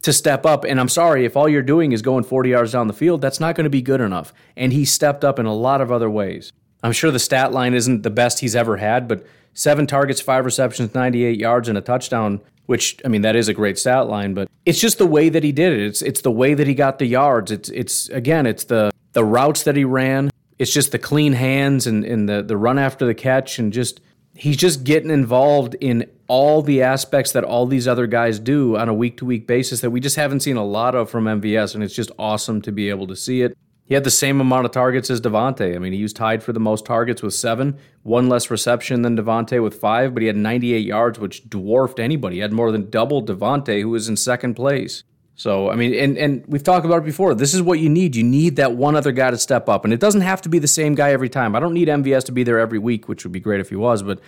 to step up. And I'm sorry, if all you're doing is going 40 yards down the field, that's not going to be good enough. And he stepped up in a lot of other ways. I'm sure the stat line isn't the best he's ever had, but seven targets, five receptions, 98 yards, and a touchdown. Which I mean, that is a great stat line, but it's just the way that he did it. It's it's the way that he got the yards. It's it's again, it's the the routes that he ran. It's just the clean hands and, and the the run after the catch and just he's just getting involved in all the aspects that all these other guys do on a week to week basis that we just haven't seen a lot of from MVS, and it's just awesome to be able to see it. He had the same amount of targets as Davante. I mean, he was tied for the most targets with seven, one less reception than Davante with five, but he had 98 yards, which dwarfed anybody. He had more than double Davante, who was in second place. So, I mean, and, and we've talked about it before. This is what you need. You need that one other guy to step up. And it doesn't have to be the same guy every time. I don't need MVS to be there every week, which would be great if he was, but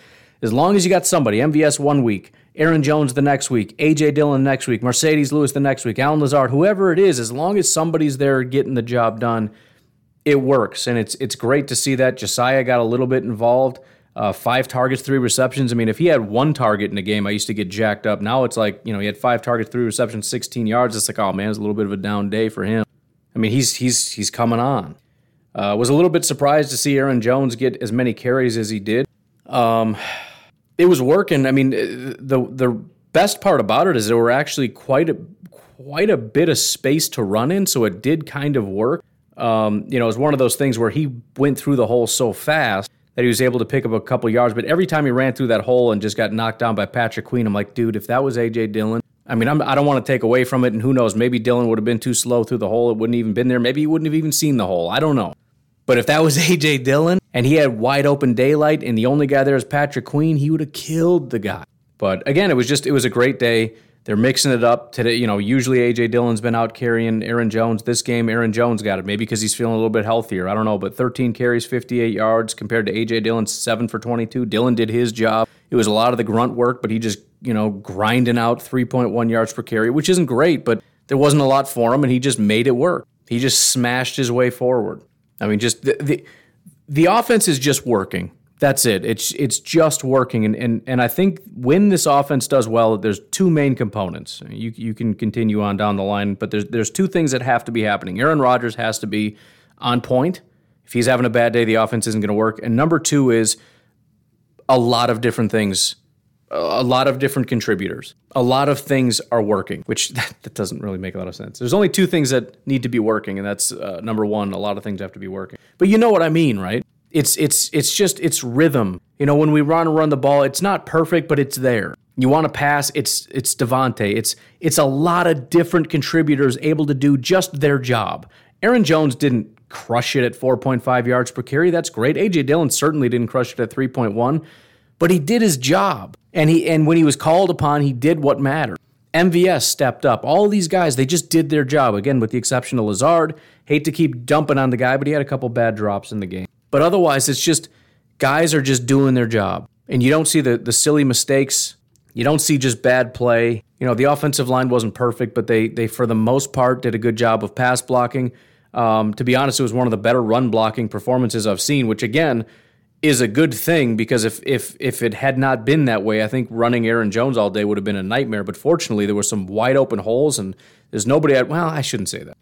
as long as you got somebody, MVS one week, Aaron Jones the next week, AJ Dillon next week, Marcedes Lewis the next week, Allen Lazard, whoever it is, as long as somebody's there getting the job done, it works. And it's it's great to see that. Josiah got a little bit involved. Uh, five targets, three receptions. I mean, if he had one target in a game, I used to get jacked up. Now it's like, you know, he had five targets, three receptions, 16 yards. It's like, oh man, it's a little bit of a down day for him. I mean, he's he's he's coming on. Uh, was a little bit surprised to see Aaron Jones get as many carries as he did. Um, it was working. I mean, the the best part about it is there were actually quite a quite a bit of space to run in, so it did kind of work. Um, you know, it was one of those things where he went through the hole so fast that he was able to pick up a couple yards. But every time he ran through that hole and just got knocked down by Patrick Queen, I'm like, dude, if that was AJ Dillon, I mean, I'm, I do not want to take away from it, and who knows? Maybe Dillon would have been too slow through the hole; it wouldn't even been there. Maybe he wouldn't have even seen the hole. I don't know. But if that was AJ Dillon and he had wide open daylight, and the only guy there is Patrick Queen, he would have killed the guy. But again, it was just it was a great day. They're mixing it up today. You know, usually AJ Dillon's been out carrying Aaron Jones. This game, Aaron Jones got it. Maybe because he's feeling a little bit healthier. I don't know. But 13 carries, 58 yards compared to AJ Dillon's seven for 22. Dillon did his job. It was a lot of the grunt work, but he just you know grinding out 3.1 yards per carry, which isn't great, but there wasn't a lot for him, and he just made it work. He just smashed his way forward. I mean, just the the, the offense is just working. That's it. It's it's just working, and, and and I think when this offense does well, there's two main components. You you can continue on down the line, but there's there's two things that have to be happening. Aaron Rodgers has to be on point. If he's having a bad day, the offense isn't going to work. And number two is a lot of different things, a lot of different contributors. A lot of things are working, which that, that doesn't really make a lot of sense. There's only two things that need to be working, and that's uh, number one. A lot of things have to be working, but you know what I mean, right? It's it's it's just it's rhythm. You know, when we run run the ball, it's not perfect, but it's there. You want to pass, it's it's Davante. It's it's a lot of different contributors able to do just their job. Aaron Jones didn't crush it at 4.5 yards per carry. That's great. AJ Dillon certainly didn't crush it at 3.1, but he did his job. And he and when he was called upon, he did what mattered. MVS stepped up. All these guys, they just did their job. Again, with the exception of Lazard. Hate to keep dumping on the guy, but he had a couple bad drops in the game. But otherwise, it's just guys are just doing their job. And you don't see the, the silly mistakes. You don't see just bad play. You know, the offensive line wasn't perfect, but they, they for the most part, did a good job of pass blocking. Um, to be honest, it was one of the better run blocking performances I've seen, which again is a good thing because if if if it had not been that way, I think running Aaron Jones all day would have been a nightmare. But fortunately, there were some wide open holes, and there's nobody at. Well, I shouldn't say that.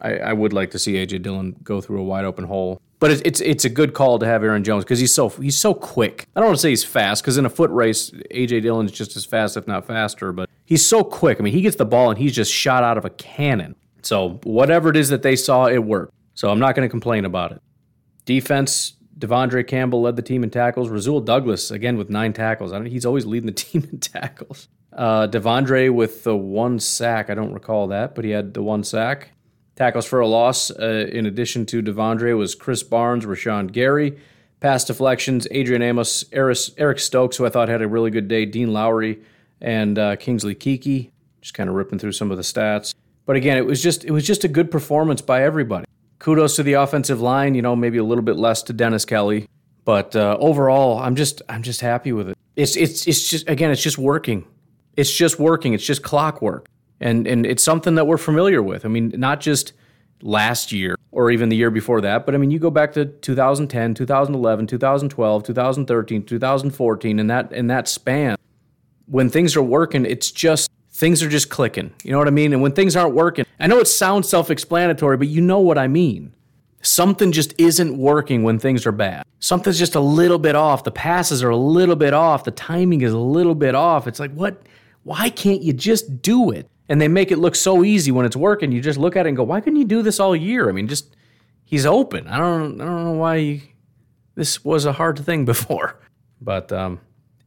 I, I would like to see AJ Dillon go through a wide open hole. But it's it's, it's a good call to have Aaron Jones because he's so he's so quick. I don't want to say he's fast because in a foot race, AJ Dillon is just as fast, if not faster. But he's so quick. I mean, he gets the ball and he's just shot out of a cannon. So whatever it is that they saw, it worked. So I'm not going to complain about it. Defense, De'Vondre Campbell led the team in tackles. Rasul Douglas again with nine tackles. I don't, he's always leading the team in tackles. Uh, De'Vondre with the one sack. I don't recall that, but he had the one sack. Tackles for a loss, uh, in addition to De'Vondre, was Krys Barnes, Rashan Gary. Pass deflections, Adrian Amos, Eric Stokes, who I thought had a really good day, Dean Lowry, and uh, Kingsley Keke. Just kind of ripping through some of the stats. But again, it was just it was just a good performance by everybody. Kudos to the offensive line. You know, maybe a little bit less to Dennis Kelly, but uh, overall, I'm just I'm just happy with it. It's it's it's just again, it's just working. It's just working. It's just clockwork and and it's something that we're familiar with. I mean, not just last year or even the year before that, but I mean, you go back to 2010, 2011, 2012, 2013, 2014, and that in that span, when things are working, it's just things are just clicking. You know what I mean? And when things aren't working, I know it sounds self-explanatory, but you know what I mean. Something just isn't working when things are bad. Something's just a little bit off. The passes are a little bit off. The timing is a little bit off. It's like, what? Why can't you just do it? and they make it look so easy when it's working. You just look at it and go, why couldn't you do this all year? I mean, just he's open. I don't I don't know why this was a hard thing before. But um,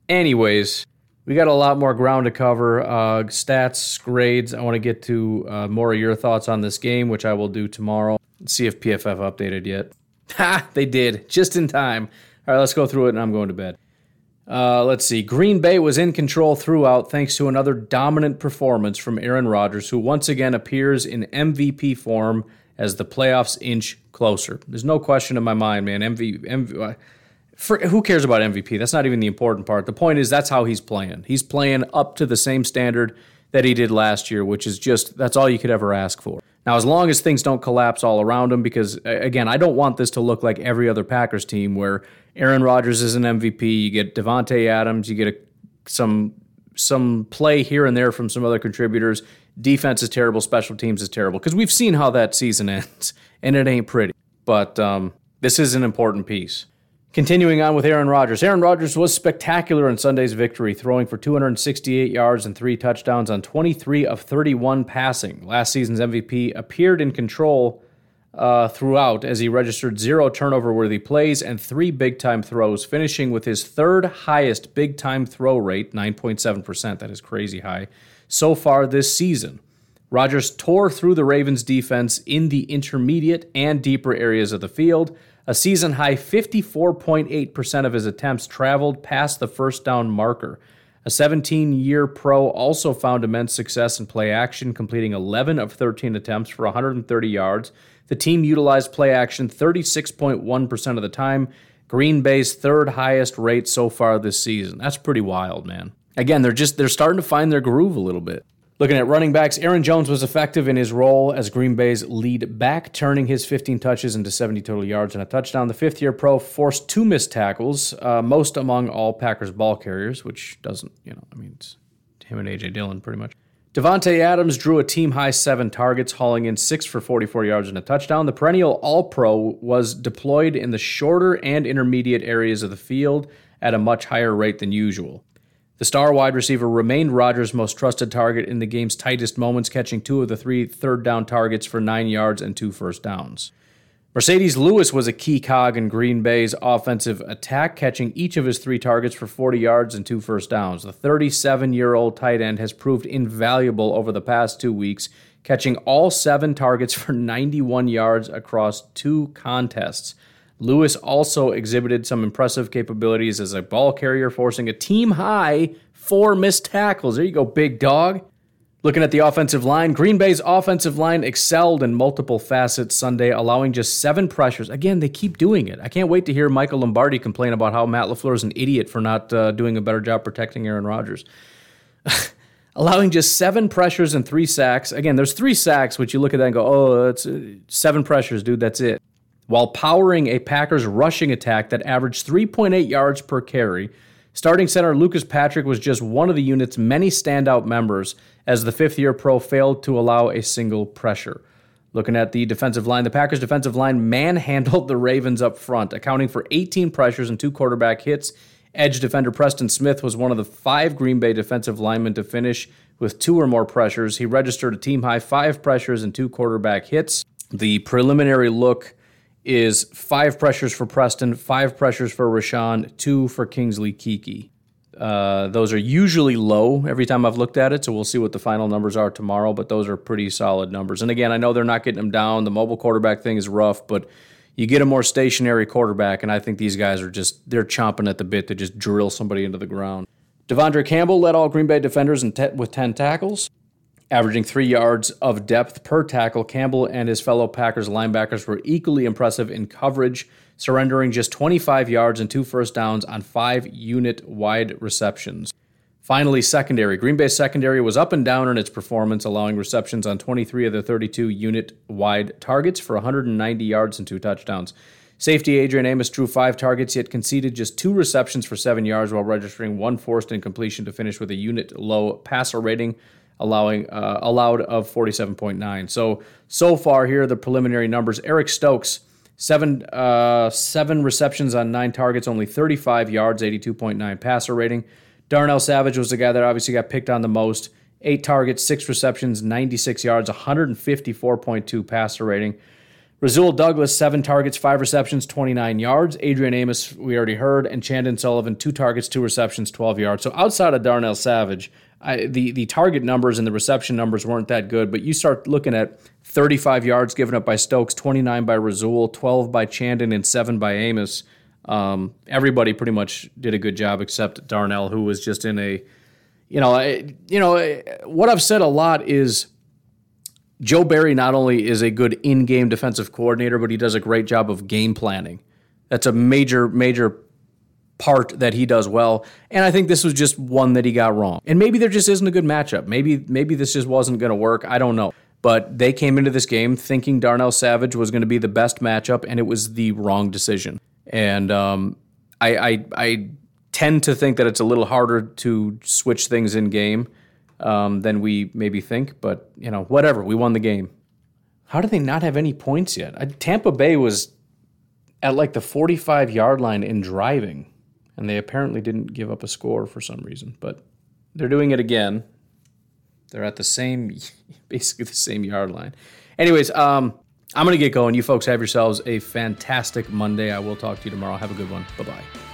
anyways, we got a lot more ground to cover. Uh, stats, grades. I want to get to uh, more of your thoughts on this game, which I will do tomorrow. Let's see if PFF updated yet. Ha! They did just in time. All right, let's go through it, and I'm going to bed. Uh, let's see. Green Bay was in control throughout thanks to another dominant performance from Aaron Rodgers, who once again appears in MVP form as the playoffs inch closer. There's no question in my mind, man. MV, for, who cares about MVP? That's not even the important part. The point is that's how he's playing. He's playing up to the same standard that he did last year, which is just that's all you could ever ask for. Now, as long as things don't collapse all around him, because again, I don't want this to look like every other Packers team where Aaron Rodgers is an MVP, you get Davante Adams, you get a, some some play here and there from some other contributors. Defense is terrible, special teams is terrible because we've seen how that season ends, and it ain't pretty. But um, this is an important piece. Continuing on with Aaron Rodgers. Aaron Rodgers was spectacular in Sunday's victory, throwing for 268 yards and three touchdowns on 23 of 31 passing. Last season's MVP appeared in control uh, throughout as he registered zero turnover worthy plays and three big time throws, finishing with his third highest big time throw rate, 9.7%. That is crazy high, so far this season. Rodgers tore through the Ravens defense in the intermediate and deeper areas of the field. A season high 54.8% of his attempts traveled past the first down marker. A 17 year pro also found immense success in play action, completing 11 of 13 attempts for 130 yards. The team utilized play action 36.1% of the time, Green Bay's third highest rate so far this season. That's pretty wild, man. Again, they're just they're starting to find their groove a little bit. Looking at running backs, Aaron Jones was effective in his role as Green Bay's lead back, turning his 15 touches into 70 total yards and a touchdown. The fifth year pro forced two missed tackles, uh, most among all Packers ball carriers, which doesn't, you know, I mean, it's him and A.J. Dillon pretty much. Davante Adams drew a team high seven targets, hauling in six for 44 yards and a touchdown. The perennial All Pro was deployed in the shorter and intermediate areas of the field at a much higher rate than usual. The star wide receiver remained Rodgers' most trusted target in the game's tightest moments, catching two of the three third down targets for nine yards and two first downs. Marcedes Lewis was a key cog in Green Bay's offensive attack, catching each of his three targets for 40 yards and two first downs. The 37 year old tight end has proved invaluable over the past two weeks, catching all seven targets for 91 yards across two contests. Lewis also exhibited some impressive capabilities as a ball carrier, forcing a team high four missed tackles. There you go, big dog. Looking at the offensive line, Green Bay's offensive line excelled in multiple facets Sunday, allowing just seven pressures. Again, they keep doing it. I can't wait to hear Michael Lombardi complain about how Matt LaFleur is an idiot for not uh, doing a better job protecting Aaron Rodgers. allowing just seven pressures and three sacks. Again, there's three sacks, which you look at that and go, oh, that's uh, seven pressures, dude, that's it while powering a Packers rushing attack that averaged 3.8 yards per carry. Starting center Lucas Patrick was just one of the unit's many standout members as the fifth year pro failed to allow a single pressure. Looking at the defensive line, the Packers' defensive line manhandled the Ravens up front, accounting for 18 pressures and two quarterback hits. Edge defender Preston Smith was one of the five Green Bay defensive linemen to finish with two or more pressures. He registered a team high five pressures and two quarterback hits. The preliminary look is five pressures for Preston, five pressures for Rashan, two for Kingsley Keke. Uh, those are usually low every time I've looked at it, so we'll see what the final numbers are tomorrow, but those are pretty solid numbers. And again, I know they're not getting them down. The mobile quarterback thing is rough, but you get a more stationary quarterback, and I think these guys are just, they're chomping at the bit to just drill somebody into the ground. De'Vondre Campbell led all Green Bay defenders te- with 10 tackles. Averaging three yards of depth per tackle, Campbell and his fellow Packers linebackers were equally impressive in coverage, surrendering just 25 yards and two first downs on five unit wide receptions. Finally, secondary. Green Bay's secondary was up and down in its performance, allowing receptions on 23 of the 32 unit wide targets for 190 yards and two touchdowns. Safety Adrian Amos drew five targets, yet conceded just two receptions for seven yards while registering one forced incompletion to finish with a unit low passer rating allowing uh, allowed of 47.9. So so far here are the preliminary numbers. Eric Stokes seven uh, seven receptions on nine targets, only 35 yards, 82.9 passer rating. Darnell Savage was the guy that obviously got picked on the most. Eight targets, six receptions, 96 yards, 154.2 passer rating. Rasul Douglas, seven targets, five receptions, 29 yards. Adrian Amos, we already heard, and Chandon Sullivan, two targets, two receptions, 12 yards. So outside of Darnell Savage, I, the the target numbers and the reception numbers weren't that good, but you start looking at 35 yards given up by Stokes, 29 by Rasul, 12 by Chandon, and seven by Amos. Um, everybody pretty much did a good job except Darnell, who was just in a, you know, I, you know what I've said a lot is Joe Barry not only is a good in-game defensive coordinator, but he does a great job of game planning. That's a major major part that he does well. And I think this was just one that he got wrong. And maybe there just isn't a good matchup. Maybe maybe this just wasn't going to work. I don't know. But they came into this game thinking Darnell Savage was going to be the best matchup, and it was the wrong decision. And um, I, I, I tend to think that it's a little harder to switch things in game um, than we maybe think. But you know, whatever. We won the game. How do they not have any points yet? Tampa Bay was at like the 45 yard line in driving. And they apparently didn't give up a score for some reason, but they're doing it again. They're at the same, basically the same yard line. Anyways, um, I'm going to get going. You folks have yourselves a fantastic Monday. I will talk to you tomorrow. Have a good one. Bye bye.